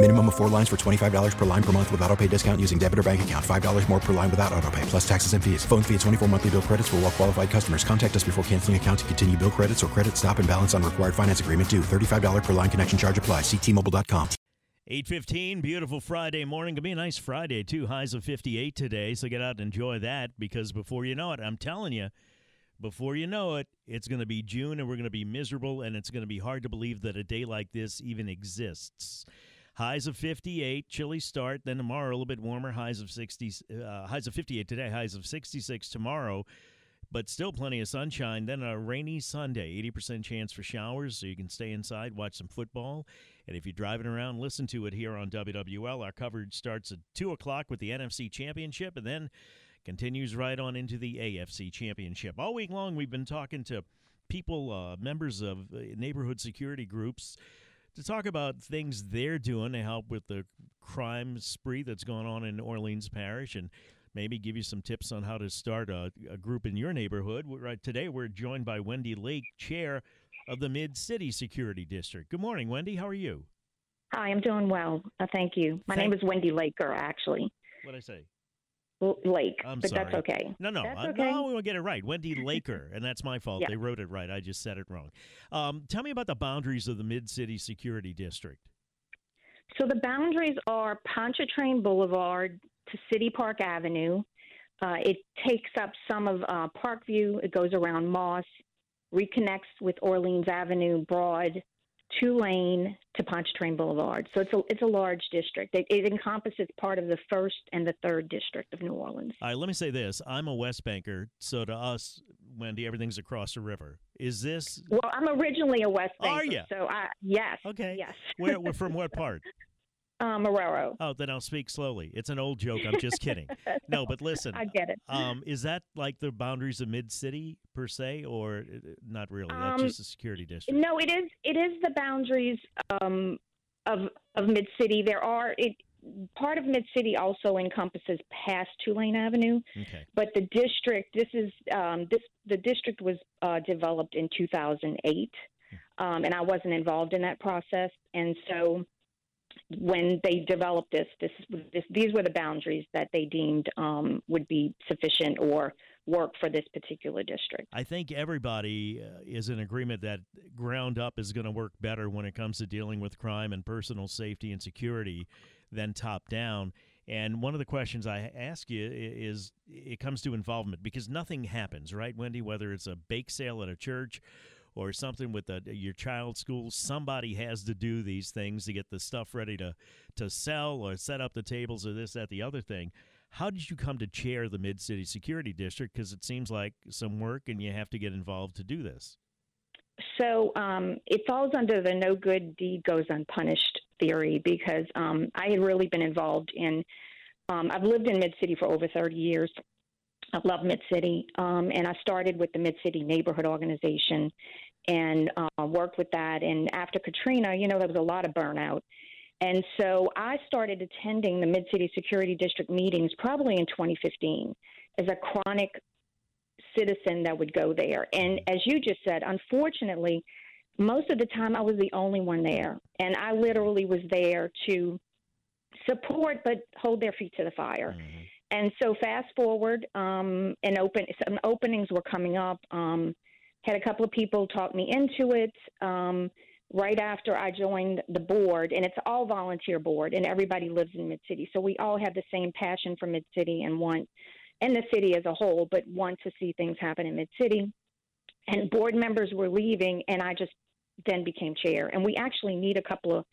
Minimum of four lines for $25 per line per month with auto pay discount using debit or bank account. $5 more per line without auto pay, plus taxes and fees. Phone fee at 24 monthly bill credits for all well qualified customers. Contact us before canceling account to continue bill credits or credit stop and balance on required finance agreement due. $35 per line connection charge apply. Ctmobile.com. 815, beautiful Friday morning. Gonna be a nice Friday, too. Highs of 58 today, so get out and enjoy that because before you know it, I'm telling you, before you know it, it's to be June and we're to be miserable, and it's to be hard to believe that a day like this even exists. Highs of 58, chilly start. Then tomorrow a little bit warmer. Highs of 60, uh, highs of 58 today. Highs of 66 tomorrow, but still plenty of sunshine. Then a rainy Sunday. 80% chance for showers, so you can stay inside, watch some football. And if you're driving around, listen to it here on WWL. Our coverage starts at two o'clock with the NFC Championship, and then continues right on into the AFC Championship. All week long, we've been talking to people, uh, members of uh, neighborhood security groups to talk about things they're doing to help with the crime spree that's going on in Orleans Parish and maybe give you some tips on how to start a, a group in your neighborhood. Right today, we're joined by Wendy Lake, chair of the Mid City Security District. Good morning, Wendy. How are you? Hi, I'm doing well. Uh, thank you. My Thank- name is Wendy Laker, actually. What I say? Lake, I'm but sorry. that's okay. No, no, That's uh, okay. no. We will get it right. Wendy Laker, and that's my fault. Yeah. They wrote it right. I just said it wrong. Um, tell me about the boundaries of the Mid City Security District. So the boundaries are Pontchartrain Boulevard to City Park Avenue. Uh, it takes up some of uh, Parkview. It goes around Moss, reconnects with Orleans Avenue, Broad, Tulane to Pontchartrain Boulevard. So it's a it's a large district. It, it encompasses part of the first and the third district of New Orleans. All right, let me say this. I'm a West Banker, so to us, Wendy, everything's across the river. Is this Well, I'm originally a West Banker. Are ya? so I yes, okay? yes. Where, we're from what part? Uh, Marrero. Oh, then I'll speak slowly. It's an old joke. I'm just kidding. No, but listen. I get it. Um, is that like the boundaries of Mid City per se, or uh, not really? That's Um, just a security district. No, it is. It is the boundaries um, of of Mid City. There are it. Part of Mid City also encompasses past Tulane Avenue, Okay. but the district. This is um, this. The district was uh, developed in 2008, um, and I wasn't involved in that process. And so, when they developed this, this, this these were the boundaries that they deemed um, would be sufficient or work for this particular district. I think everybody uh, is in agreement that ground up is going to work better when it comes to dealing with crime and personal safety and security than top down. And one of the questions I ask you is it comes to involvement because nothing happens, right, Wendy? Whether it's a bake sale at a church or something with a, your child's school, somebody has to do these things to get the stuff ready to, to sell or set up the tables or this, that, the other thing. How did you come to chair the Mid City Security District? Because it seems like some work and you have to get involved to do this. So um, it falls under the no good deed goes unpunished theory because um, I had really been involved in. Um, I've lived in Mid City for over 30 years. I love Mid City, um, and I started with the Mid City Neighborhood Organization and uh, worked with that. And after Katrina, you know, there was a lot of burnout. And so I started attending the Mid City Security District meetings probably in 2015 as a chronic citizen that would go there. And as you just said, unfortunately, most of the time I was the only one there. And I literally was there to support but hold their feet to the fire. And so fast forward, um, and open some openings were coming up. Um, had a couple of people talk me into it. Um, right after I joined the board, and it's all volunteer board, and everybody lives in Mid City, so we all have the same passion for Mid City and want and the city as a whole, but want to see things happen in Mid City. And board members were leaving, and I just then became chair. And we actually need a couple of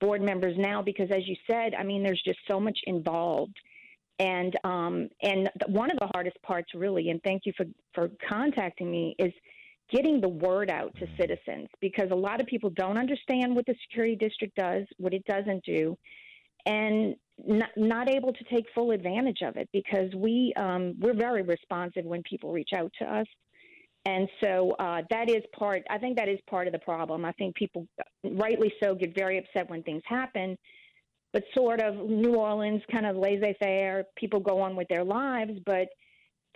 board members now because, as you said, I mean, there's just so much involved. And um, and one of the hardest parts, really, and thank you for for contacting me, is getting the word out to citizens because a lot of people don't understand what the security district does, what it doesn't do, and not, not able to take full advantage of it because we um, we're very responsive when people reach out to us. And so uh, that is part. I think that is part of the problem. I think people, rightly so, get very upset when things happen, but sort of New Orleans kind of laissez-faire. People go on with their lives, but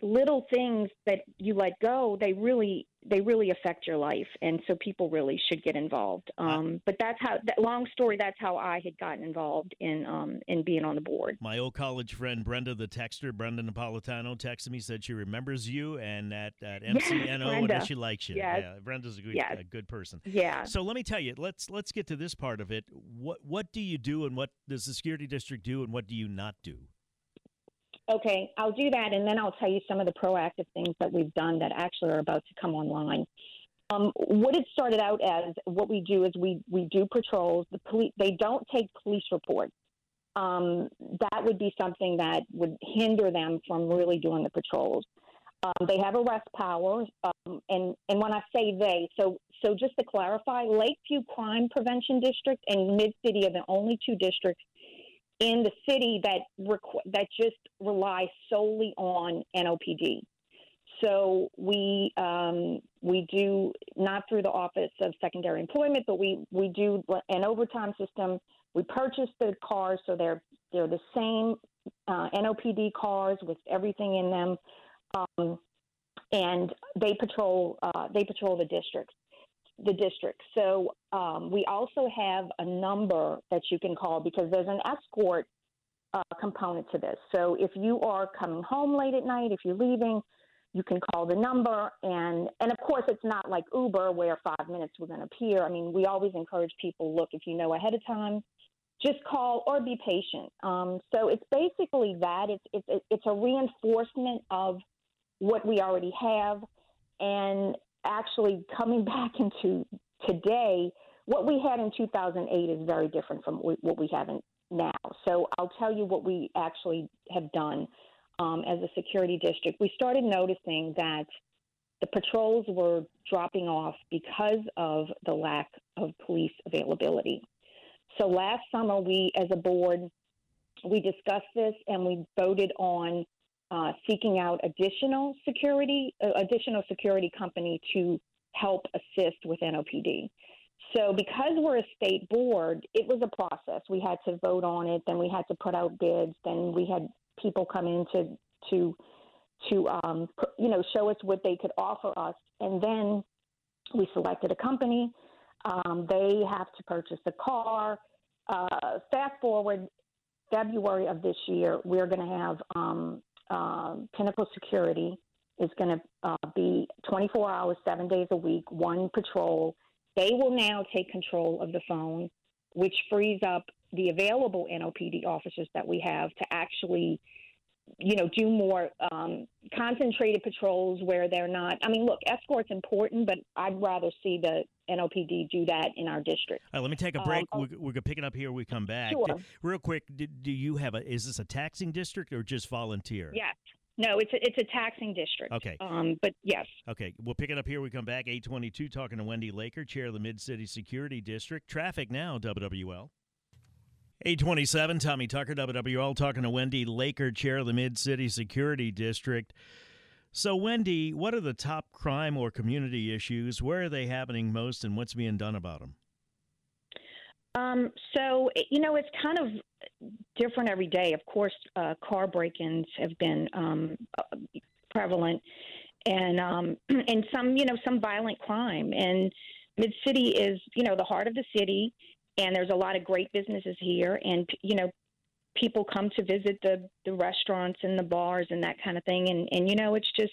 little things that you let go, they really they really affect your life, and so people really should get involved. Um, but that's how. That, long story. That's how I had gotten involved in um, in being on the board. My old college friend Brenda, the texter, Brenda Napolitano, texted me said she remembers you and at, at MCNO and that she likes you. Yes. Yeah, Brenda's a good yes. a good person. Yeah. So let me tell you. Let's let's get to this part of it. What what do you do, and what does the security district do, and what do you not do? Okay, I'll do that, and then I'll tell you some of the proactive things that we've done that actually are about to come online. Um, what it started out as, what we do is we we do patrols. The police they don't take police reports. Um, that would be something that would hinder them from really doing the patrols. Um, they have arrest powers, um, and and when I say they, so so just to clarify, Lakeview Crime Prevention District and Mid City are the only two districts in the city that requ- that just rely solely on NOPD. So we um, we do not through the Office of Secondary Employment, but we we do an overtime system. We purchase the cars, so they're they're the same uh, NOPD cars with everything in them, um, and they patrol uh, they patrol the districts the district. So um, we also have a number that you can call because there's an escort uh, component to this. So if you are coming home late at night, if you're leaving, you can call the number and and of course it's not like Uber where five minutes we're going to appear. I mean we always encourage people look if you know ahead of time, just call or be patient. Um, so it's basically that it's it's it's a reinforcement of what we already have and actually coming back into today, what we had in 2008 is very different from what we have now. So I'll tell you what we actually have done um, as a security district. We started noticing that the patrols were dropping off because of the lack of police availability. So last summer, we as a board, we discussed this and we voted on uh, seeking out additional security, uh, additional security company to help assist with NOPD. So, because we're a state board, it was a process. We had to vote on it, then we had to put out bids, then we had people come in to to to um, you know show us what they could offer us, and then we selected a company. Um, they have to purchase a car. Uh, fast forward February of this year, we're going to have um, um, Pinnacle Security is going to uh, be 24 hours, seven days a week, one patrol. They will now take control of the phone, which frees up the available NOPD officers that we have to actually, you know, do more um, concentrated patrols where they're not. I mean, look, escort's important, but I'd rather see the NOPD do that in our district. All right, let me take a break. Um, we're, we're picking up here. We come back. Sure. Real quick, do, do, you have a? Is this a taxing district or just volunteer? Yes. No, it's a, it's a taxing district. Okay. Um, but yes. Okay, we'll pick it up here. We come back eight twenty two, talking to Wendy Laker, chair of the Mid City Security District. Traffic now, WWL. 827, Tommy Tucker, WWL, talking to Wendy Laker, chair of the Mid City Security District. So, Wendy, what are the top crime or community issues? Where are they happening most, and what's being done about them? Um, so, you know, it's kind of different every day. Of course, uh, car break-ins have been um, prevalent, and um, and some, you know, some violent crime. And Mid City is, you know, the heart of the city, and there's a lot of great businesses here, and you know, people come to visit the the restaurants and the bars and that kind of thing and and you know it's just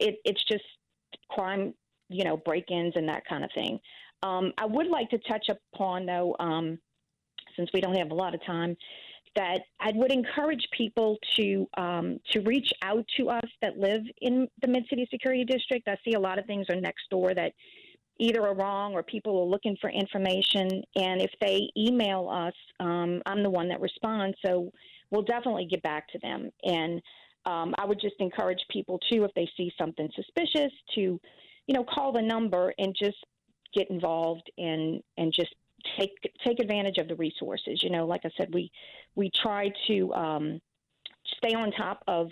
it it's just crime you know break-ins and that kind of thing um, i would like to touch upon though um, since we don't have a lot of time that I would encourage people to um, to reach out to us that live in the Mid City Security District. I see a lot of things are next door that either are wrong or people are looking for information. And if they email us, um, I'm the one that responds. So we'll definitely get back to them. And um, I would just encourage people too, if they see something suspicious, to you know call the number and just get involved and and just take take advantage of the resources. You know, like I said, we we try to um, stay on top of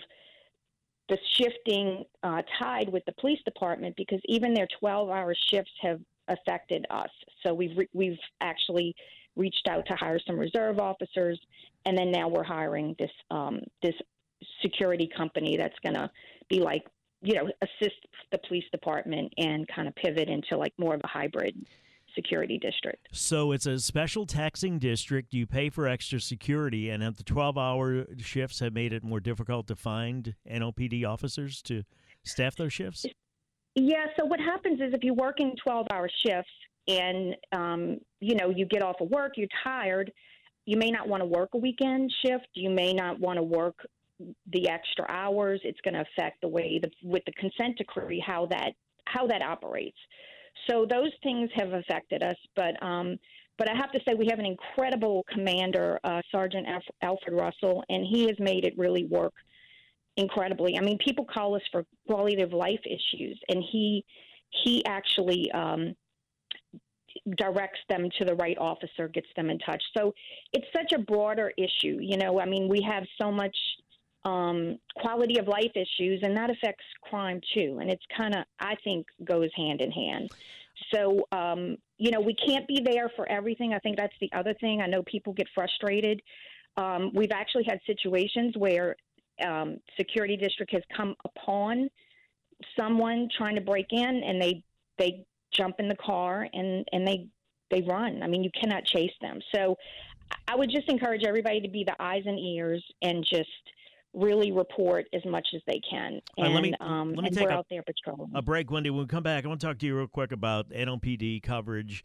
the shifting uh, tide with the police department because even their 12 hour shifts have affected us. So we've re- we've actually reached out to hire some reserve officers, and then now we're hiring this um, this security company that's going to be like you know assist the police department and kind of pivot into like more of a hybrid security district. So it's a special taxing district. You pay for extra security, and the 12 hour shifts have made it more difficult to find NOPD officers to staff those shifts? Yeah, so what happens is if you work in 12 hour shifts and, um, you know, you get off of work, you're tired, you may not want to work a weekend shift. You may not want to work the extra hours. It's going to affect the way the, with the consent decree how that how that operates. So those things have affected us, but um, but I have to say we have an incredible commander, uh, Sergeant Alf- Alfred Russell, and he has made it really work incredibly. I mean, people call us for quality of life issues, and he he actually um, directs them to the right officer, gets them in touch. So it's such a broader issue. You know, I mean, we have so much um, quality of life issues, and that affects crime too. And it's kind of, I think, goes hand in hand. So, um, you know, we can't be there for everything. I think that's the other thing. I know people get frustrated. Um, we've actually had situations where um, security district has come upon someone trying to break in, and they they jump in the car and and they they run. I mean, you cannot chase them. So, I would just encourage everybody to be the eyes and ears and just really report as much as they can. And, right, let me, um, let me and take we're a, out there patrolling. A break, Wendy. When we come back, I want to talk to you real quick about NOPD coverage.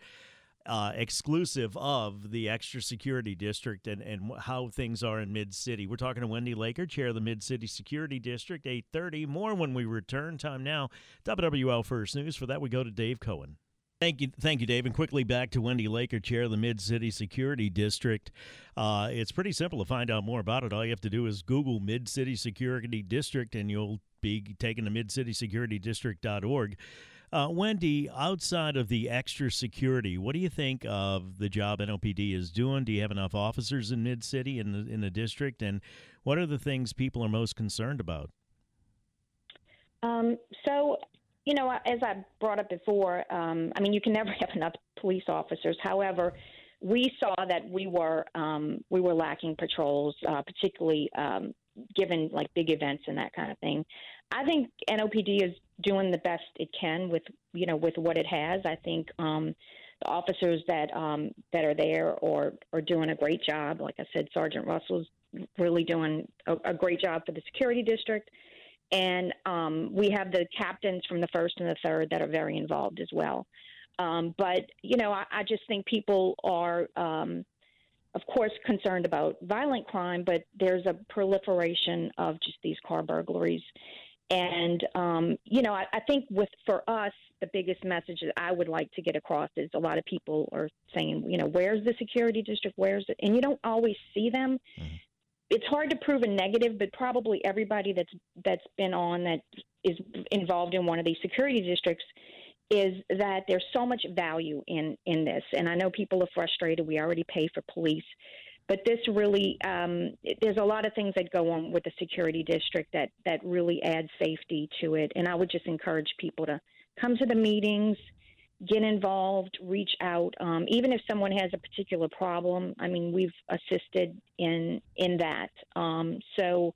Uh, exclusive of the extra security district and, and how things are in Mid City. We're talking to Wendy Laker, chair of the Mid City Security District, 830. More when we return. Time now. WWL First News. For that, we go to Dave Cohen. Thank you, thank you, Dave. And quickly back to Wendy Laker, chair of the Mid City Security District. Uh, it's pretty simple to find out more about it. All you have to do is Google Mid City Security District, and you'll be taken to midcitySecurityDistrict.org. Uh, Wendy, outside of the extra security, what do you think of the job NOPD is doing? Do you have enough officers in Mid City in the in the district, and what are the things people are most concerned about? Um, so you know, as I brought up before, um, I mean, you can never have enough police officers. However, we saw that we were um, we were lacking patrols, uh, particularly um, given like big events and that kind of thing. I think NOPD is doing the best it can with you know with what it has. I think um, the officers that um, that are there are are doing a great job. Like I said, Sergeant Russell's really doing a, a great job for the security district and um, we have the captains from the first and the third that are very involved as well. Um, but you know, I, I, just think people are, um, of course, concerned about violent crime, but there's a proliferation of just these car burglaries. And um, you know, I, I think with for us, the biggest message that I would like to get across is a lot of people are saying, you know, where's the security district? Where's it? And you don't always see them. Mm-hmm it's hard to prove a negative, but probably everybody that's that's been on that is involved in one of these security districts is that there's so much value in in this. And I know people are frustrated. We already pay for police, but this really um, there's a lot of things that go on with the security district that that really add safety to it. And I would just encourage people to come to the meetings get involved, reach out. Um, even if someone has a particular problem, I mean, we've assisted in in that. Um, so,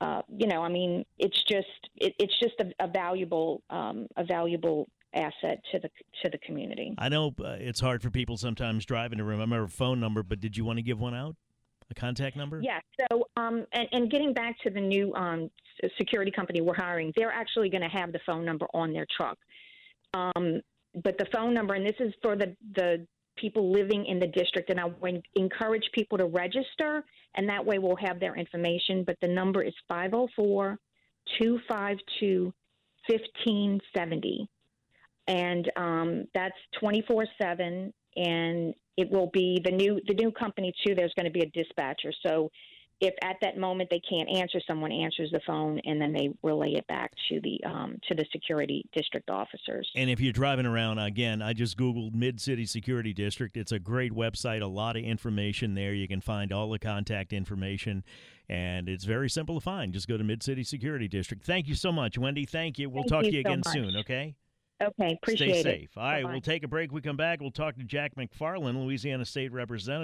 uh, you know, I mean, it's just it, it's just a, a valuable um, a valuable asset to the to the community. I know uh, it's hard for people sometimes driving to remember a phone number, but did you want to give one out? A contact number? Yeah. So, um, and, and getting back to the new um, security company we're hiring, they're actually going to have the phone number on their truck. Um, but the phone number, and this is for the the people living in the district, and I would encourage people to register, and that way we'll have their information. But the number is 504 252 1570. And um, that's 24 7. And it will be the new the new company too. There's going to be a dispatcher, so if at that moment they can't answer, someone answers the phone and then they relay it back to the um, to the security district officers. And if you're driving around, again, I just googled Mid City Security District. It's a great website, a lot of information there. You can find all the contact information, and it's very simple to find. Just go to Mid City Security District. Thank you so much, Wendy. Thank you. We'll Thank talk you to you so again much. soon. Okay. Okay, appreciate Stay it. safe. All right, Bye-bye. we'll take a break. We come back. We'll talk to Jack McFarland, Louisiana State Representative.